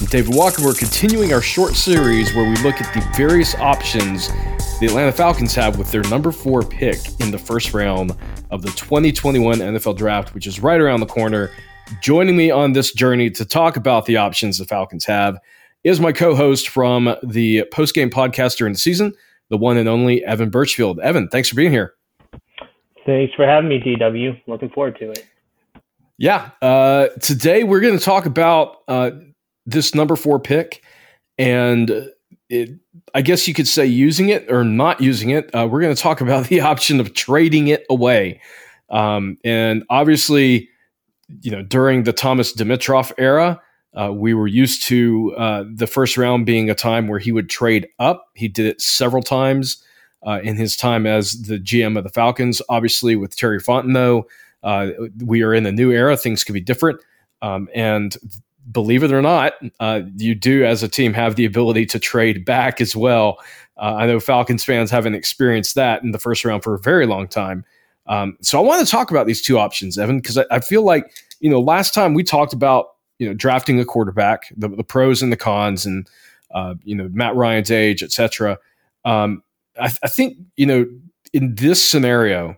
I'm David Walker. We're continuing our short series where we look at the various options the Atlanta Falcons have with their number four pick in the first round of the 2021 NFL Draft, which is right around the corner. Joining me on this journey to talk about the options the Falcons have is my co host from the postgame podcast during the season, the one and only Evan Birchfield. Evan, thanks for being here. Thanks for having me, DW. Looking forward to it. Yeah. Uh, today we're going to talk about uh, this number four pick, and it, I guess you could say using it or not using it. Uh, we're going to talk about the option of trading it away, um, and obviously, you know, during the Thomas Dimitroff era. Uh, we were used to uh, the first round being a time where he would trade up. He did it several times uh, in his time as the GM of the Falcons. Obviously, with Terry Fontenot, uh, we are in a new era. Things could be different. Um, and believe it or not, uh, you do as a team have the ability to trade back as well. Uh, I know Falcons fans haven't experienced that in the first round for a very long time. Um, so I want to talk about these two options, Evan, because I, I, feel like you know last time we talked about you know drafting a quarterback, the, the pros and the cons, and uh, you know Matt Ryan's age, etc. Um, I, th- I, think you know in this scenario,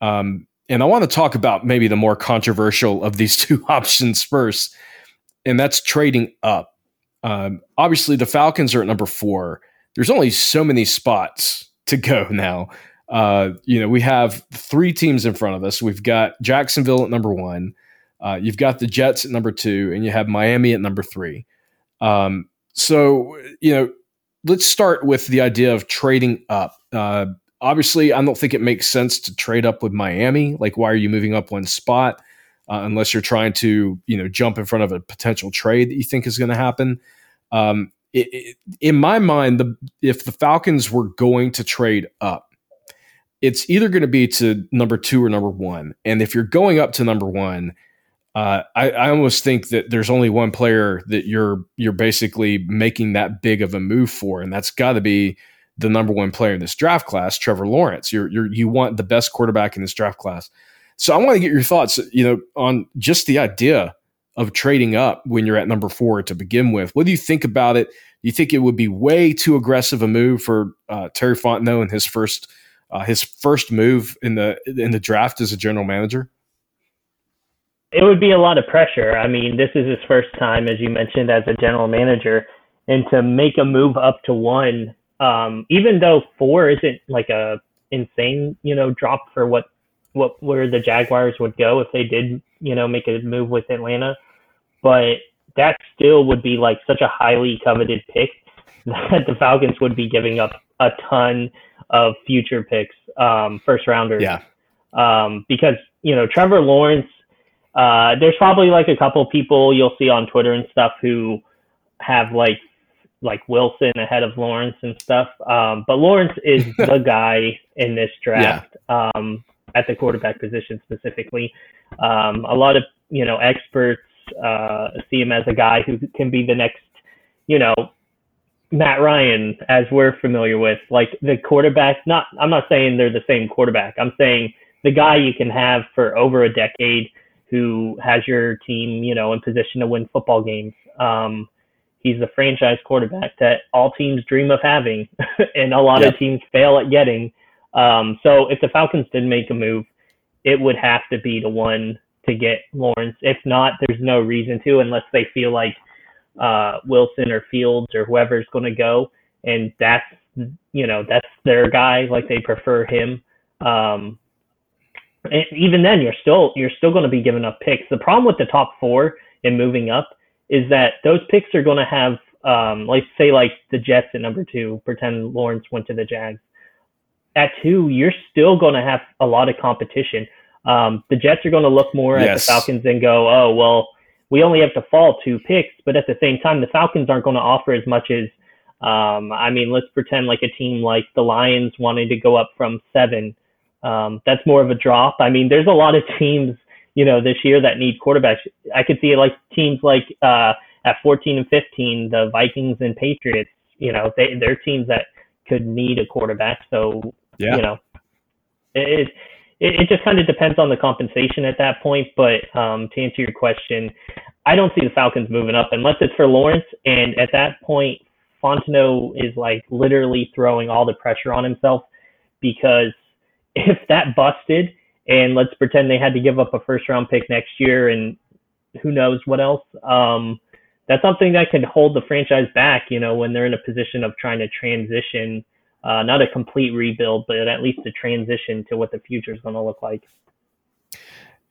um, and I want to talk about maybe the more controversial of these two options first and that's trading up. Um, obviously, the Falcons are at number four. There's only so many spots to go now. Uh, you know, we have three teams in front of us. We've got Jacksonville at number one. Uh, you've got the Jets at number two, and you have Miami at number three. Um, so, you know, let's start with the idea of trading up. Uh, obviously, I don't think it makes sense to trade up with Miami. Like, why are you moving up one spot? Uh, unless you're trying to you know jump in front of a potential trade that you think is going to happen. Um, it, it, in my mind, the if the Falcons were going to trade up, it's either going to be to number two or number one. And if you're going up to number one, uh, I, I, almost think that there's only one player that you're you're basically making that big of a move for, and that's got to be the number one player in this draft class, Trevor Lawrence. You're, you're you want the best quarterback in this draft class. So I want to get your thoughts, you know, on just the idea of trading up when you're at number four to begin with. What do you think about it? You think it would be way too aggressive a move for uh, Terry Fontenot in his first uh, his first move in the in the draft as a general manager? It would be a lot of pressure. I mean, this is his first time, as you mentioned, as a general manager, and to make a move up to one, um, even though four isn't like a insane, you know, drop for what what where the Jaguars would go if they did, you know, make a move with Atlanta. But that still would be like such a highly coveted pick that the Falcons would be giving up a ton of future picks, um, first rounders. Yeah. Um, because, you know, Trevor Lawrence, uh, there's probably like a couple people you'll see on Twitter and stuff who have like like Wilson ahead of Lawrence and stuff. Um, but Lawrence is the guy in this draft. Yeah. Um, at the quarterback position specifically. Um, a lot of you know experts uh, see him as a guy who can be the next, you know, Matt Ryan, as we're familiar with. Like the quarterback. Not I'm not saying they're the same quarterback. I'm saying the guy you can have for over a decade who has your team, you know, in position to win football games. Um, he's the franchise quarterback that all teams dream of having, and a lot yep. of teams fail at getting. Um, so if the Falcons did make a move, it would have to be the one to get Lawrence. If not, there's no reason to unless they feel like uh, Wilson or Fields or whoever is going to go and that's you know that's their guy. Like they prefer him. Um, and even then, you're still you're still going to be giving up picks. The problem with the top four and moving up is that those picks are going to have um, like say like the Jets at number two. Pretend Lawrence went to the Jags. At two, you're still going to have a lot of competition. Um, the Jets are going to look more yes. at the Falcons and go, oh well, we only have to fall two picks, but at the same time, the Falcons aren't going to offer as much as. Um, I mean, let's pretend like a team like the Lions wanting to go up from seven. Um, that's more of a drop. I mean, there's a lot of teams, you know, this year that need quarterbacks. I could see like teams like uh, at 14 and 15, the Vikings and Patriots. You know, they they're teams that could need a quarterback. So yeah. you know, it, it, it just kind of depends on the compensation at that point. But um, to answer your question, I don't see the Falcons moving up unless it's for Lawrence. And at that point, Fontenot is like literally throwing all the pressure on himself because if that busted, and let's pretend they had to give up a first round pick next year and who knows what else, um, that's something that could hold the franchise back, you know, when they're in a position of trying to transition uh, not a complete rebuild, but at least a transition to what the future is going to look like.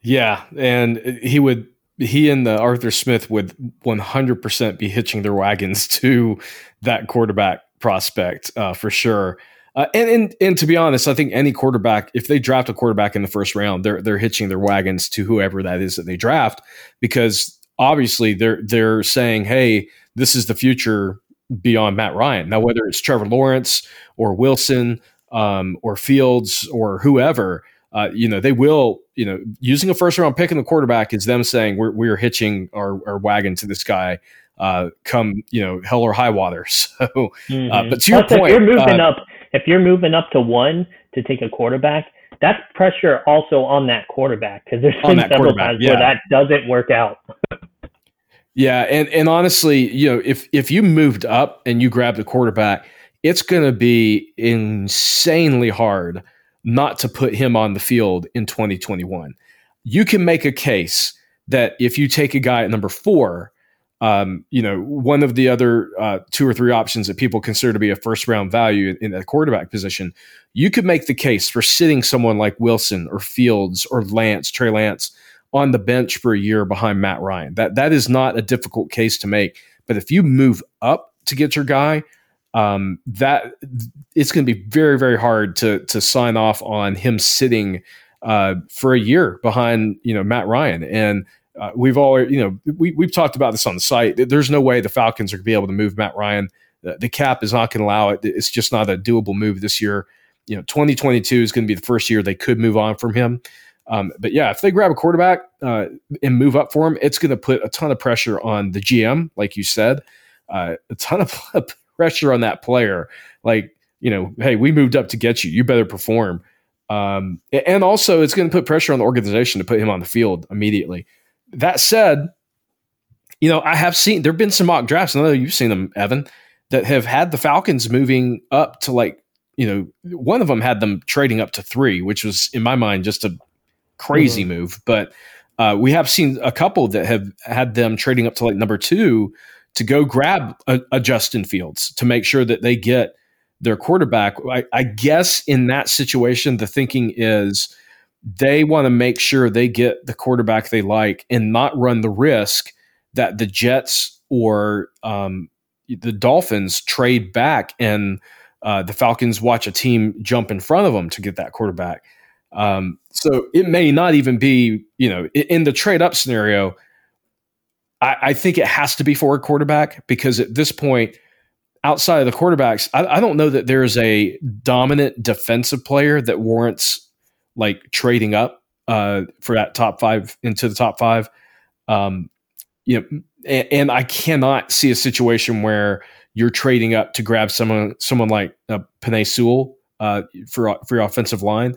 Yeah, and he would he and the Arthur Smith would 100% be hitching their wagons to that quarterback prospect uh, for sure. Uh, and, and and to be honest, I think any quarterback, if they draft a quarterback in the first round, they're they're hitching their wagons to whoever that is that they draft because obviously they're they're saying, hey, this is the future beyond Matt Ryan. Now, whether it's Trevor Lawrence or Wilson um, or Fields or whoever, uh, you know, they will, you know, using a first round pick in the quarterback is them saying we're, we're hitching our, our wagon to this guy uh, come, you know, hell or high water. So, uh, mm-hmm. uh, but to your Plus, point, if you're moving uh, up, if you're moving up to one to take a quarterback, that's pressure also on that quarterback because there's been several times yeah. where that doesn't work out. Yeah, and and honestly, you know, if if you moved up and you grabbed a quarterback, it's going to be insanely hard not to put him on the field in 2021. You can make a case that if you take a guy at number four, um, you know, one of the other uh, two or three options that people consider to be a first round value in, in the quarterback position, you could make the case for sitting someone like Wilson or Fields or Lance, Trey Lance on the bench for a year behind Matt Ryan. That that is not a difficult case to make. But if you move up to get your guy, um, that it's going to be very very hard to to sign off on him sitting uh, for a year behind you know Matt Ryan and. Uh, we've all, you know, we, we've talked about this on the site. There's no way the Falcons are going to be able to move Matt Ryan. The, the cap is not going to allow it. It's just not a doable move this year. You know, 2022 is going to be the first year they could move on from him. Um, but yeah, if they grab a quarterback uh, and move up for him, it's going to put a ton of pressure on the GM, like you said, uh, a ton of pressure on that player. Like, you know, hey, we moved up to get you. You better perform. Um, and also, it's going to put pressure on the organization to put him on the field immediately. That said, you know, I have seen there have been some mock drafts. I know you've seen them, Evan, that have had the Falcons moving up to like, you know, one of them had them trading up to three, which was in my mind just a crazy mm-hmm. move. But uh, we have seen a couple that have had them trading up to like number two to go grab a, a Justin Fields to make sure that they get their quarterback. I, I guess in that situation, the thinking is they want to make sure they get the quarterback they like and not run the risk that the Jets or um, the Dolphins trade back and uh, the Falcons watch a team jump in front of them to get that quarterback. Um, so it may not even be, you know, in the trade up scenario. I, I, think it has to be for a quarterback because at this point, outside of the quarterbacks, I, I don't know that there is a dominant defensive player that warrants like trading up uh, for that top five into the top five. Um, you know, and, and, I cannot see a situation where you're trading up to grab someone someone like uh, Penei Sewell uh, for for your offensive line.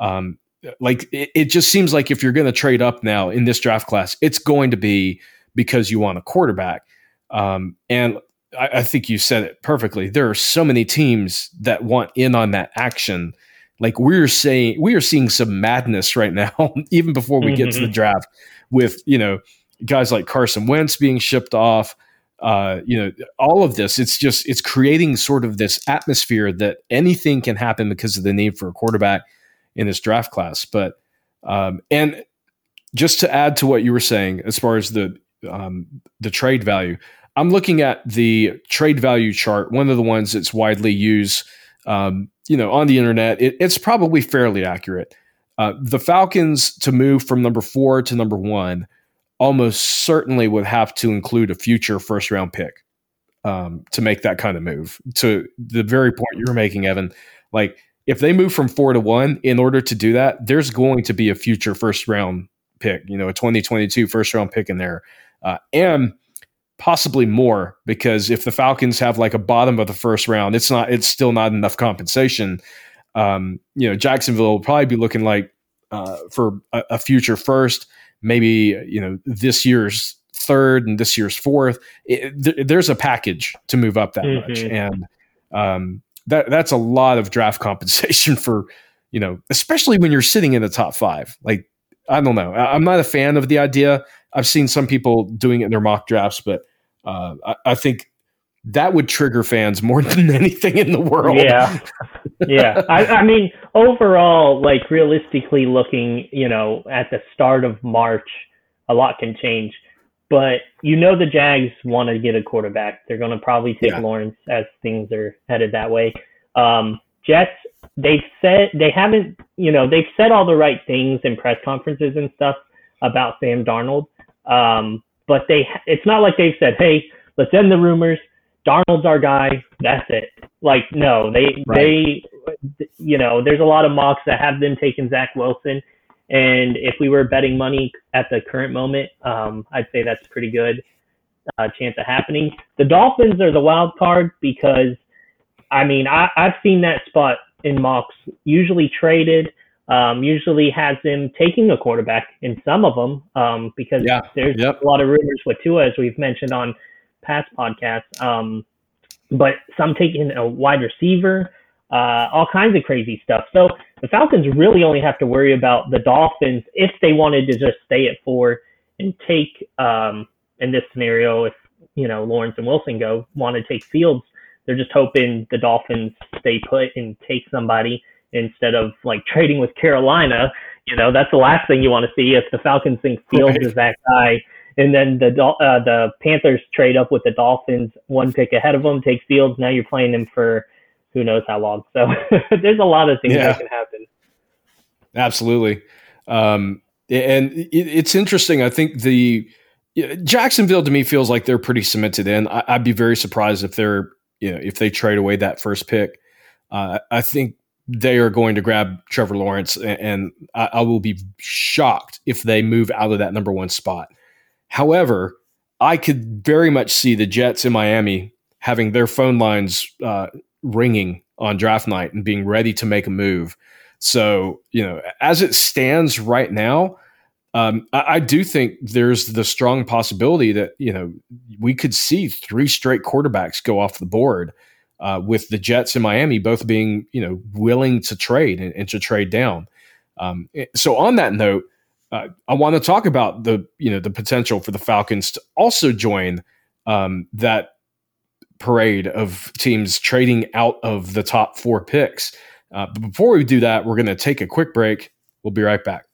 Um, like it, it just seems like if you're going to trade up now in this draft class, it's going to be because you want a quarterback. Um, and I, I, think you said it perfectly. There are so many teams that want in on that action. Like we're saying, we are seeing some madness right now, even before we mm-hmm. get to the mm-hmm. draft, with you know guys like Carson Wentz being shipped off. uh, you know, all of this. It's just it's creating sort of this atmosphere that anything can happen because of the need for a quarterback in this draft class. But um, and just to add to what you were saying, as far as the um, the trade value, I'm looking at the trade value chart. One of the ones that's widely used, um, you know, on the internet. It, it's probably fairly accurate. Uh, the Falcons to move from number four to number one almost certainly would have to include a future first round pick um, to make that kind of move. To the very point you were making, Evan, like if they move from four to one, in order to do that, there's going to be a future first round pick, you know, a 2022 first round pick in there. Uh, and possibly more because if the Falcons have like a bottom of the first round, it's not, it's still not enough compensation. Um, you know, Jacksonville will probably be looking like uh, for a, a future first maybe you know this year's third and this year's fourth. It, th- there's a package to move up that mm-hmm. much, and um, that that's a lot of draft compensation for you know, especially when you're sitting in the top five. Like I don't know, I, am not a fan of the idea. I've seen some people doing it in their mock drafts, but uh, I, I think that would trigger fans more than anything in the world. Yeah, yeah. I, I mean, overall, like realistically looking, you know, at the start of March, a lot can change. But you know, the Jags want to get a quarterback. They're going to probably take yeah. Lawrence as things are headed that way. Um, Jets, they've said they haven't, you know, they've said all the right things in press conferences and stuff about Sam Darnold. Um, but they, it's not like they've said, hey, let's end the rumors Darnold's our guy. That's it. Like, no, they, right. they, you know, there's a lot of mocks that have them taking Zach Wilson. And if we were betting money at the current moment, um, I'd say that's a pretty good uh, chance of happening. The Dolphins are the wild card because, I mean, I, I've seen that spot in mocks usually traded. Um, usually has them taking a quarterback in some of them um, because yeah. there's yep. a lot of rumors with Tua, as we've mentioned on past podcasts. Um, but some taking a wide receiver, uh, all kinds of crazy stuff. So the Falcons really only have to worry about the Dolphins if they wanted to just stay at four and take, um, in this scenario, if you know Lawrence and Wilson go, want to take Fields. They're just hoping the Dolphins stay put and take somebody instead of like trading with Carolina. You know, that's the last thing you want to see if the Falcons think Fields right. is that guy and then the uh, the Panthers trade up with the Dolphins, one pick ahead of them, take Fields. Now you're playing them for who knows how long. So there's a lot of things yeah. that can happen. Absolutely, um, and it, it's interesting. I think the Jacksonville to me feels like they're pretty cemented in. I, would be very surprised if they're you know if they trade away that first pick. Uh, I think they are going to grab Trevor Lawrence, and, and I, I will be shocked if they move out of that number one spot. However, I could very much see the Jets in Miami having their phone lines uh, ringing on draft night and being ready to make a move. So, you know, as it stands right now, um, I, I, do think there's the strong possibility that, you know, we could see three straight quarterbacks go off the board uh, with the Jets and Miami both being, you know, willing to trade and, and to trade down. Um, so, on that note, uh, I want to talk about the you know the potential for the Falcons to also join um, that parade of teams trading out of the top four picks. Uh, but before we do that, we're going to take a quick break. We'll be right back.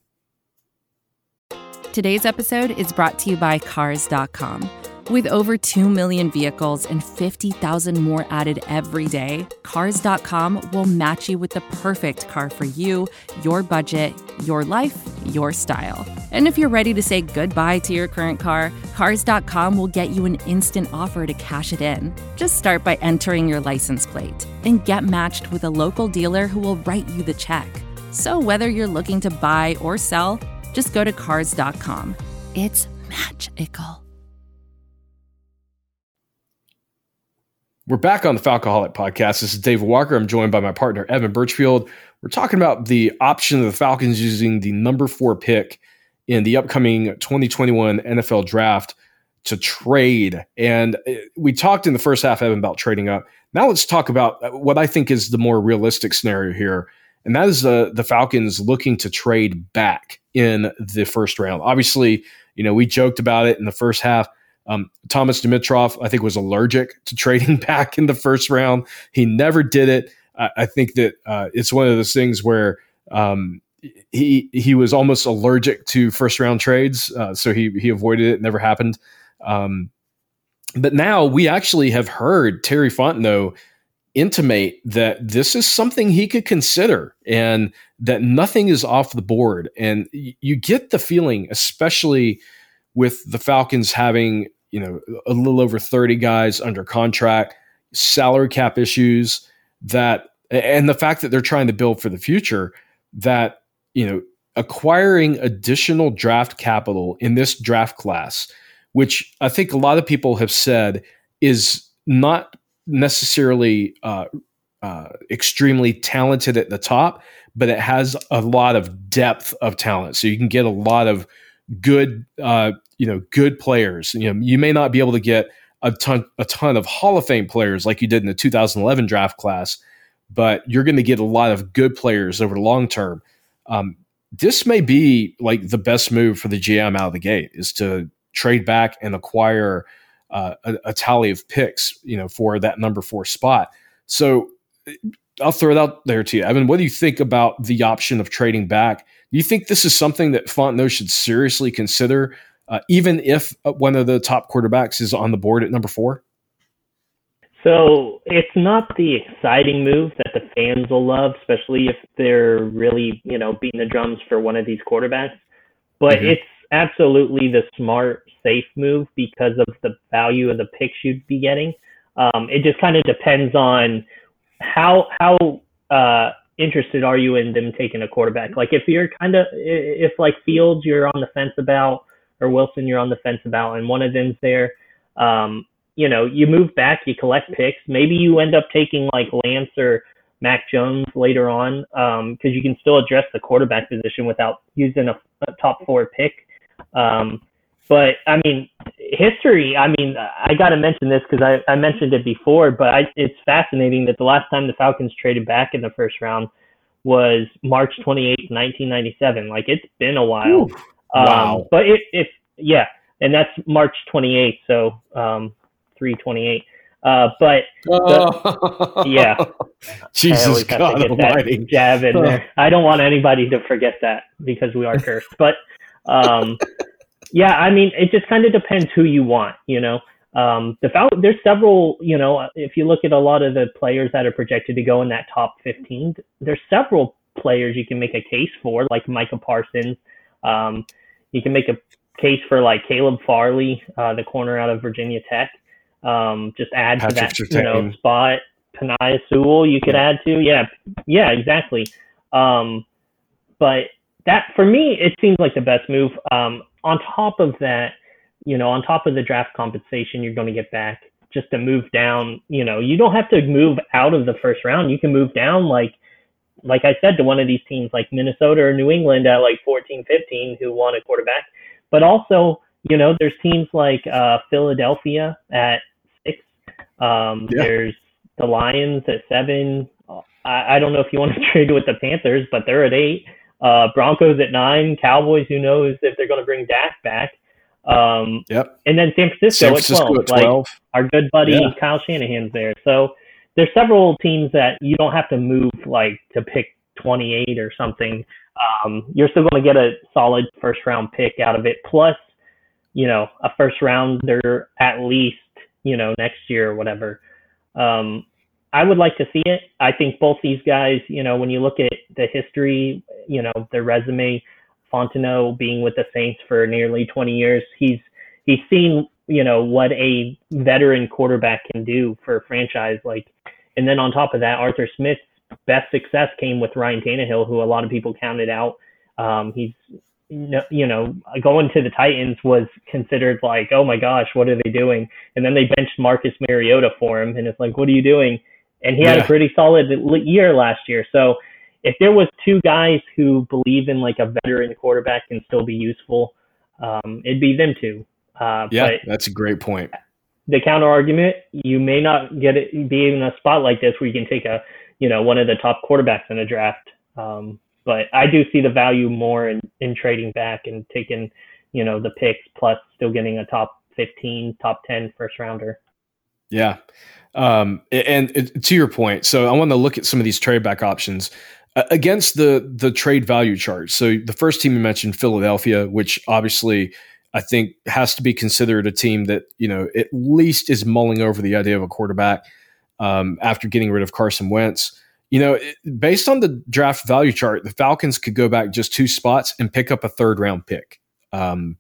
Today's episode is brought to you by Cars.com. With over 2 million vehicles and 50,000 more added every day, Cars.com will match you with the perfect car for you, your budget, your life, your style. And if you're ready to say goodbye to your current car, Cars.com will get you an instant offer to cash it in. Just start by entering your license plate and get matched with a local dealer who will write you the check. So whether you're looking to buy or sell, just go to Cars.com. It's magical. We're back on the Falcoholic podcast. This is Dave Walker. I'm joined by my partner, Evan Birchfield. We're talking about the option of the Falcons using the number four pick in the upcoming 2021 NFL draft to trade. And uh, we talked in the first half, Evan, about trading up. Now let's talk about uh, what I think is the more realistic scenario here. And that is the, the Falcons looking to trade back in the first round. Obviously, you know, we joked about it in the first half Um, Thomas Dimitroff, I think, was allergic to trading back in the first round. He never did it. I, I think that uh, it's one of those things where um, he he was almost allergic to first round trades, uh, so he he avoided it. it never happened. Um, but now we actually have heard Terry Fontenot intimate that this is something he could consider and that nothing is off the board. And you get the feeling, especially with the Falcons having, you know, a little over 30 guys under contract, salary cap issues, that, and the fact that they're trying to build for the future, that, you know, acquiring additional draft capital in this draft class, which I think a lot of people have said is not necessarily uh, uh, extremely talented at the top, but it has a lot of depth of talent. So you can get a lot of good, uh, you know, good players. You know, you may not be able to get a ton, a ton of Hall of Fame players like you did in the 2011 draft class, but you're going to get a lot of good players over the long term. Um, this may be like the best move for the GM out of the gate is to trade back and acquire uh, a, a, tally of picks, you know, for that number four spot. So I'll throw it out there to you, Evan. What do you think about the option of trading back? Do you think this is something that Fontenot should seriously consider, uh, even if uh, one of the top quarterbacks is on the board at number four? So it's not the exciting move that the fans will love, especially if they're really, you know, beating the drums for one of these quarterbacks. But mm-hmm. it's absolutely the smart, safe move because of the value of the picks you'd be getting. Um, it just kind of depends on how how uh, interested are you in them taking a quarterback. Like if you're kind of if like Fields you're on the fence about or Wilson you're on the fence about, and one of them's there. Um, you know, you move back, you collect picks. Maybe you end up taking like Lance or Mac Jones later on because um, you can still address the quarterback position without using a, a top four pick. Um, but I mean, history. I mean, I got to mention this because I, I mentioned it before, but I, it's fascinating that the last time the Falcons traded back in the first round was March 28, 1997. Like it's been a while. Ooh, wow. Um, but it, if yeah, and that's March 28th, so um, 328. Uh, but the, yeah, Jesus God Almighty, jab in there. I don't want anybody to forget that because we are cursed. But um, yeah, I mean, it just kind of depends who you want, you know. Um, the Fal- there's several, you know, if you look at a lot of the players that are projected to go in that top 15, there's several players you can make a case for, like Micah Parsons. Um, you can make a case for like Caleb Farley, uh, the corner out of Virginia Tech. Um, just add Patrick to that, you know, spot. Penei Sewell, you could yeah. add to, yeah, yeah, exactly. Um, but that for me, it seems like the best move. Um, on top of that, you know, on top of the draft compensation you're going to get back, just to move down, you know, you don't have to move out of the first round. You can move down like, like I said, to one of these teams like Minnesota or New England at like 14, 15 who want a quarterback. But also, you know, there's teams like uh, Philadelphia at. Um, yeah. There's the Lions at seven. I, I don't know if you want to trade with the Panthers, but they're at eight. Uh, Broncos at nine, Cowboys. Who knows if they're going to bring Dak back? Um, yep. And then San Francisco, San Francisco at 12. At 12. Like our good buddy yeah. Kyle Shanahan's there. So there's several teams that you don't have to move like to pick 28 or something. Um, you're still going to get a solid first round pick out of it. Plus, you know, a first rounder at least, you know, next year or whatever. Um, I would like to see it. I think both these guys, you know, when you look at the history, you know, their resume, Fontenot being with the Saints for nearly 20 years, he's he's seen, you know, what a veteran quarterback can do for a franchise. Like, and then on top of that, Arthur Smith's best success came with Ryan Tannehill, who a lot of people counted out. Um, he's you know, going to the Titans was considered like, oh my gosh, what are they doing? And then they benched Marcus Mariota for him, and it's like, what are you doing? and he yeah. had a pretty solid year last year. So if there was two guys who believe in like a veteran quarterback can still be useful, um, it'd be them two. Uh, yeah, that's a great point. The counter argument, you may not get it be in a spot like this where you can take a, you know, one of the top quarterbacks in a draft. Um, but I do see the value more in, in trading back and taking, you know, the picks plus still getting a top 15, top 10 first rounder. Yeah. Um, and, to your point, so I want to look at some of these trade back options uh, against the the trade value chart. So the first team you mentioned, Philadelphia, which obviously I think has to be considered a team that you know at least is mulling over the idea of a quarterback um, after getting rid of Carson Wentz. You know, based on the draft value chart, the Falcons could go back just two spots and pick up a third round pick, um,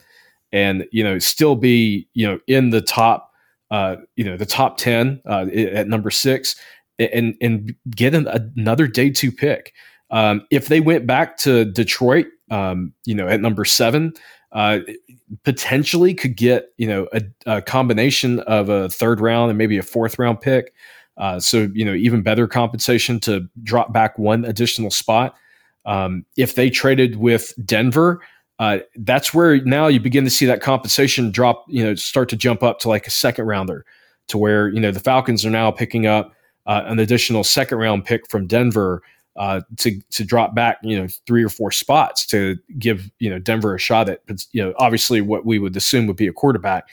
and you know still be you know in the top uh, you know the top ten uh, at number six, and and get an, another day two pick. Um, if they went back to Detroit, um, you know, at number seven, uh, potentially could get you know a, a, combination of a third round and maybe a fourth round pick. Uh, so you know even better compensation to drop back one additional spot. Um, if they traded with Denver, uh, that's where now you begin to see that compensation drop. You know, start to jump up to like a second rounder, to where you know the Falcons are now picking up uh, an additional second round pick from Denver uh, to to drop back, you know, three or four spots to give you know Denver a shot at, you know, obviously what we would assume would be a quarterback.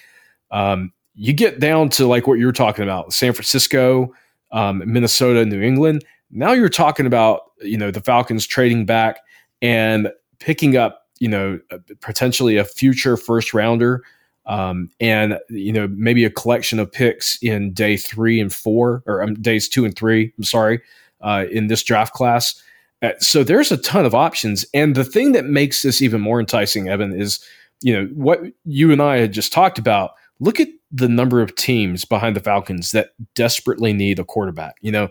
Um, you get down to like what you're talking about, San Francisco, um, Minnesota, New England. Now you're talking about you know the Falcons trading back and picking up you know potentially a future first rounder. Um, and you know maybe a collection of picks in day three and four or um, days two and three. I'm sorry, uh, in this draft class. Uh, so there's a ton of options. And the thing that makes this even more enticing, Evan, is you know what you and I had just talked about. Look at the number of teams behind the Falcons that desperately need a quarterback. You know,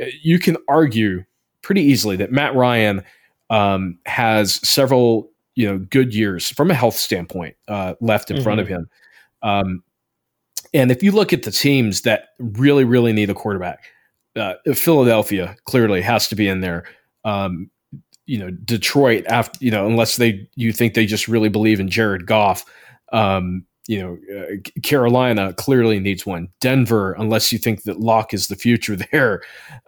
uh, you can argue pretty easily that Matt Ryan um, has several you know good years from a health standpoint uh, left in mm-hmm. front of mm-hmm. him. Um, and if you look at the teams that really, really need a quarterback, uh, Philadelphia clearly has to be in there. Um, you know, Detroit after you know, unless they you think they just really believe in Jared Goff. Um, you know, uh, Carolina clearly needs one. Denver, unless you think that Lock is the future there.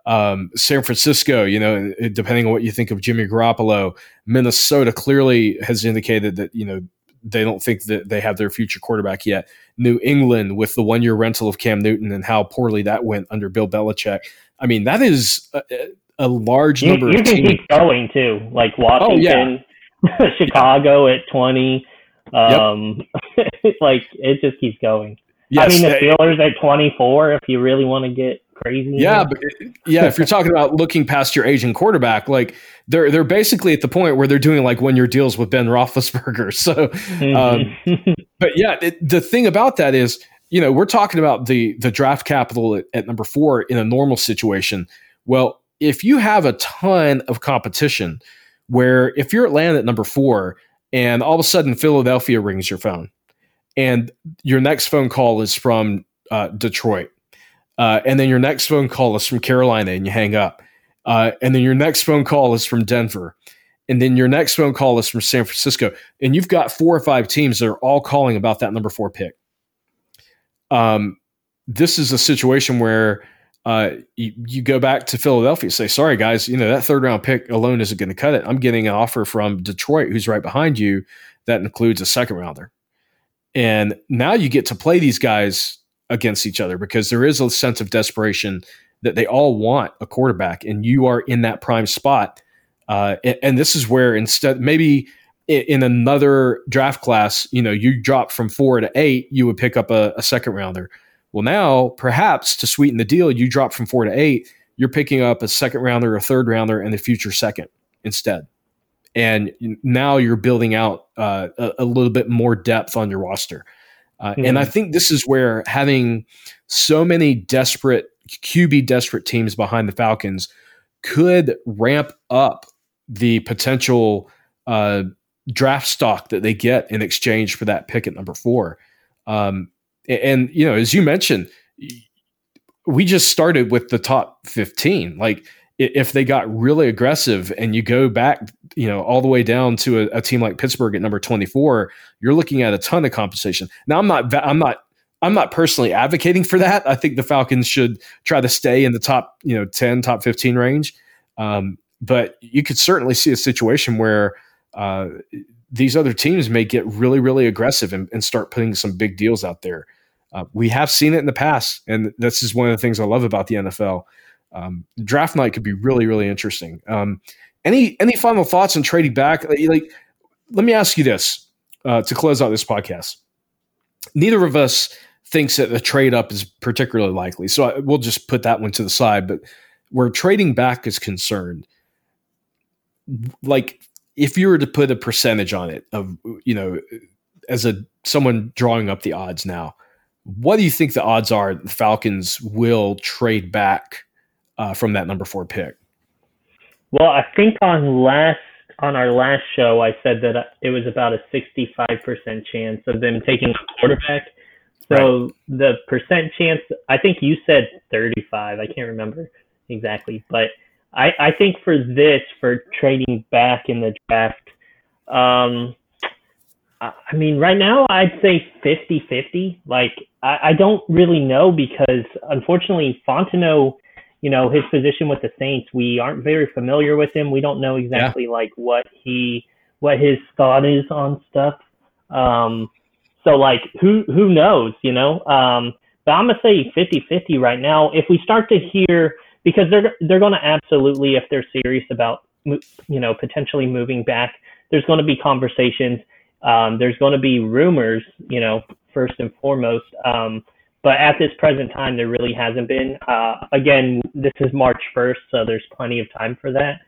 Um, San Francisco, you know, depending on what you think of Jimmy Garoppolo. Minnesota clearly has indicated that you know they don't think that they have their future quarterback yet. New England with the one year rental of Cam Newton and how poorly that went under Bill Belichick. I mean, that is a, a large number you, you can keep going too, like Washington, oh, yeah. Chicago at 20. Um, yep. like it just keeps going. Yes, I mean, the Steelers at 24, if you really want to get crazy. Yeah, but yeah, if you're talking about looking past your aging quarterback, like they're they're basically at the point where they're doing like one year deals with Ben Roethlisberger. So, um, but yeah, it, the thing about that is, you know, we're talking about the the draft capital at, at number four in a normal situation. Well, if you have a ton of competition, where if you're Atlanta at number four, and all of a sudden Philadelphia rings your phone, and your next phone call is from uh, Detroit uh, and then your next phone call is from Carolina and you hang up. Uh, and then your next phone call is from Denver. And then your next phone call is from San Francisco. And you've got four or five teams that are all calling about that number four pick. Um, this is a situation where uh, you, you, go back to Philadelphia, and say, sorry, guys, you know, that third round pick alone isn't going to cut it. I'm getting an offer from Detroit, who's right behind you, that includes a second rounder. And now you get to play these guys against each other because there is a sense of desperation that they all want a quarterback, and you are in that prime spot. Uh, and, and, this is where instead maybe in, another draft class, you know, you drop from four to eight, you would pick up a, a second rounder. Well, now perhaps to sweeten the deal, you drop from four to eight, you're picking up a second rounder, a third rounder, and the future second instead. And now you're building out uh, a, a, little bit more depth on your roster. Uh, mm-hmm. And I think this is where having so many desperate QB desperate teams behind the Falcons could ramp up the potential uh, draft stock that they get in exchange for that pick at number four. Um, and, you know, as you mentioned, we just started with the top 15. Like, if they got really aggressive and you go back, you know, all the way down to a, a, team like Pittsburgh at number 24, you're looking at a ton of compensation. Now, I'm not, I'm not, I'm not personally advocating for that. I think the Falcons should try to stay in the top, you know, 10, top 15 range. Um, but you could certainly see a situation where uh, these other teams may get really, really aggressive and, and start putting some big deals out there. Uh, we have seen it in the past, and this is one of the things I love about the NFL. Um, draft night could be really, really interesting. Um, any any final thoughts on trading back? Like, like let me ask you this uh, to close out this podcast. Neither of us thinks that a trade up is particularly likely, so I, we'll just put that one to the side. But where trading back is concerned, like if you were to put a percentage on it of you know as a someone drawing up the odds now what do you think the odds are the falcons will trade back uh, from that number four pick? Well i think on last on our last show i said that it was about a 65% chance of them taking a quarterback. So right. the percent chance i think you said 35 i can't remember exactly but I, I think for this, for trading back in the draft, um, I mean, right now I'd say 50 50. Like, I, I don't really know because unfortunately, Fontenot, you know, his position with the Saints, we aren't very familiar with him. We don't know exactly yeah. like what he, what his thought is on stuff. Um, so like, who, who knows, you know? Um, but I'm going to say 50 50 right now. If we start to hear, because they're they're going to absolutely if they're serious about you know potentially moving back there's going to be conversations um, there's going to be rumors you know first and foremost um, but at this present time there really hasn't been. Uh, again this is march 1st so there's plenty of time for that.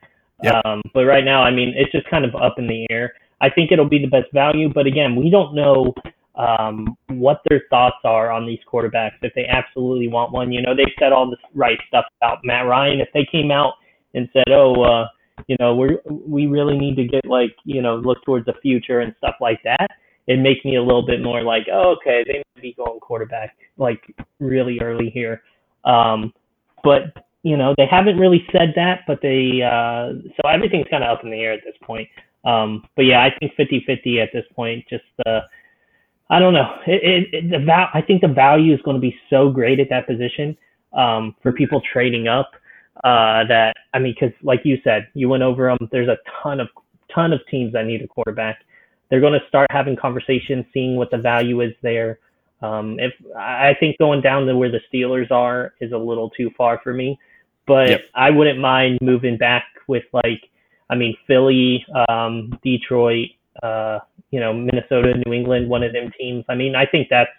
Yep. um, but right now i mean it's just kind of up in the air. I think it'll be the best value but again we don't know um, what their thoughts are on these quarterbacks if they absolutely want one. You know, they've said all this right stuff about Matt Ryan. If they came out and said, "Oh, uh, you know, we we really need to get like you know look towards the future and stuff like that," it makes me a little bit more like, "Oh, okay, they might be going quarterback like really early here." Um, but you know, they haven't really said that, but they uh, so everything's kind of up in the air at this point. Um, but yeah, I think 50-50 at this point. Just uh, I don't know. It, it, it, the val- I think the value is going to be so great at that position um, for people trading up uh, that I mean, because like you said, you went over them. There's a ton of ton of teams that need a quarterback. They're going to start having conversations, seeing what the value is there. Um, if I think going down to where the Steelers are is a little too far for me, but yep. I wouldn't mind moving back with like, I mean, Philly, um, Detroit, uh, you know, Minnesota, New England, one of them teams. I mean, I think that's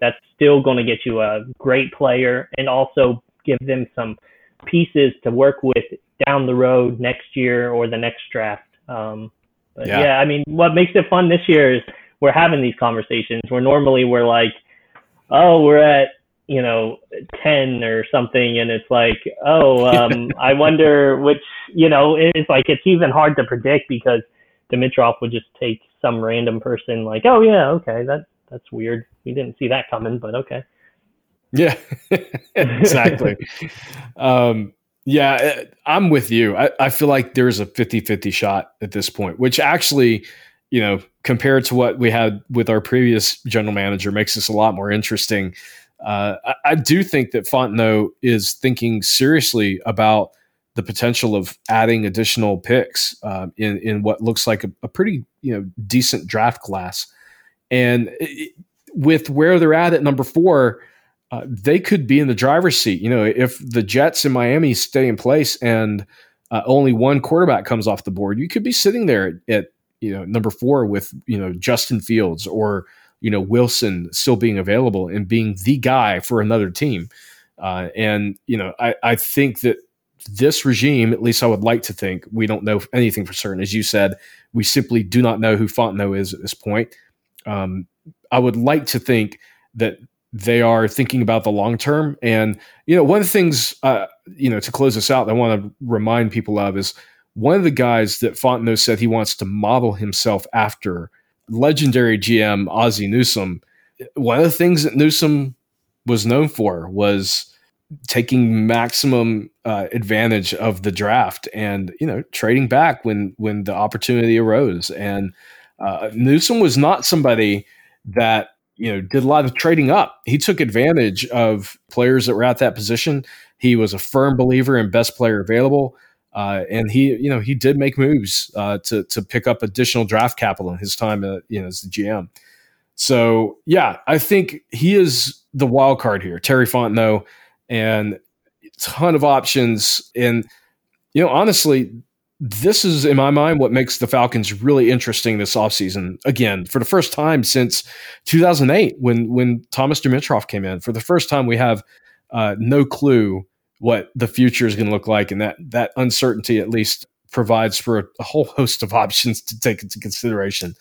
that's still going to get you a great player and also give them some pieces to work with down the road next year or the next draft. Um, but yeah. yeah, I mean, what makes it fun this year is we're having these conversations where normally we're like, oh, we're at you know 10 or something and it's like oh um i wonder which you know it's like it's even hard to predict because Dimitroff would just take some random person like, oh yeah, okay, that that's weird. We didn't see that coming, but okay. Yeah, exactly. um, yeah, eh, I'm with you. I, I feel like there's a 50 50 shot at this point, which actually, you know, compared to what we had with our previous general manager, makes this a lot more interesting. Uh, I, I, do think that Fontenot is thinking seriously about the potential of adding additional picks uh, in in what looks like a, a, pretty you know decent draft class, and it, with where they're at at number four, uh, they could be in the driver's seat. You know, if the Jets in Miami stay in place and uh, only one quarterback comes off the board, you could be sitting there at, at you know number four with you know Justin Fields or you know Wilson still being available and being the guy for another team. Uh, and you know, I, I think that this regime, at least I would like to think, we don't know anything for certain. As you said, we simply do not know who Fontenot is at this point. Um, I would like to think that they are thinking about the long term. And, you know, one of the things, uh, you know, to close this out, I want to remind people of is one of the guys that Fontenot said he wants to model himself after, legendary GM Ozzie Newsome. One of the things that Newsome was known for was taking maximum uh, advantage of the draft and you know trading back when when the opportunity arose. And uh, Newsome was not somebody that you know did a lot of trading up. He took advantage of players that were at that position. He was a firm believer in best player available Uh, and he, you know, he did make moves uh, to to pick up additional draft capital in his time, uh, you know, as the GM. So yeah, I think he is the wild card here, Terry Fontenot, and a ton of options. And you know, honestly, this is in my mind what makes the Falcons really interesting this offseason. Again, for the first time since 2008, when when Thomas Dimitroff came in, for the first time we have uh, no clue what the future is going to look like, and that that uncertainty at least provides for a, a whole host of options to take into consideration.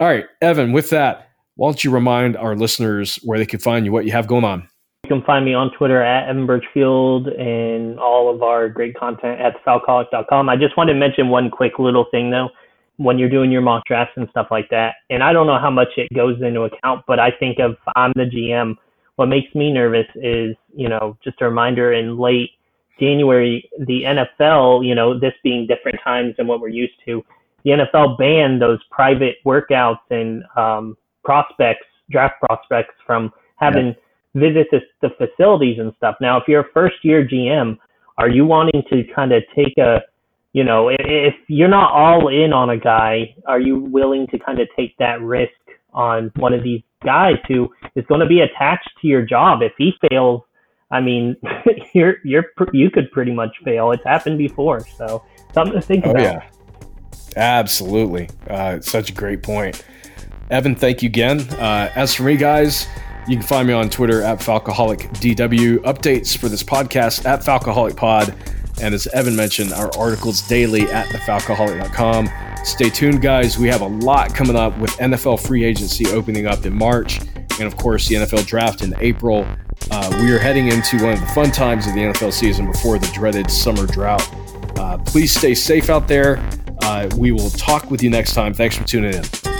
All right, Evan, with that, why don't you remind our listeners where they can find you, what you have going on? You can find me on Twitter at Evan Birchfield and all of our great content at falcoholic.com. I just want to mention one quick little thing though. When you're doing your mock drafts and stuff like that, and I don't know how much it goes into account, but I think of I'm the GM. What makes me nervous is, you know, just a reminder in late January, the NFL, you know, this being different times than what we're used to, the NFL banned those private workouts and um, prospects, draft prospects from having yeah visit the, the facilities and stuff. Now, if you're a first year GM, are you wanting to kind of take a, you know, if you're not all in on a guy, are you willing to kind of take that risk on one of these guys who is going to be attached to your job? If he fails, I mean, you're you're you could pretty much fail. It's happened before, so something to think oh, about. Yeah, absolutely. Uh, such a great point, Evan. Thank you again. Uh, as for me, guys. You can find me on Twitter at FalcoholicDW. Updates for this podcast at FalcoholicPod. And as Evan mentioned, our articles daily at thefalcoholic.com. Stay tuned, guys. We have a lot coming up with NFL free agency opening up in March. And of course, the NFL draft in April. Uh, we are heading into one of the fun times of the NFL season before the dreaded summer drought. Uh, please stay safe out there. Uh, we will talk with you next time. Thanks for tuning in.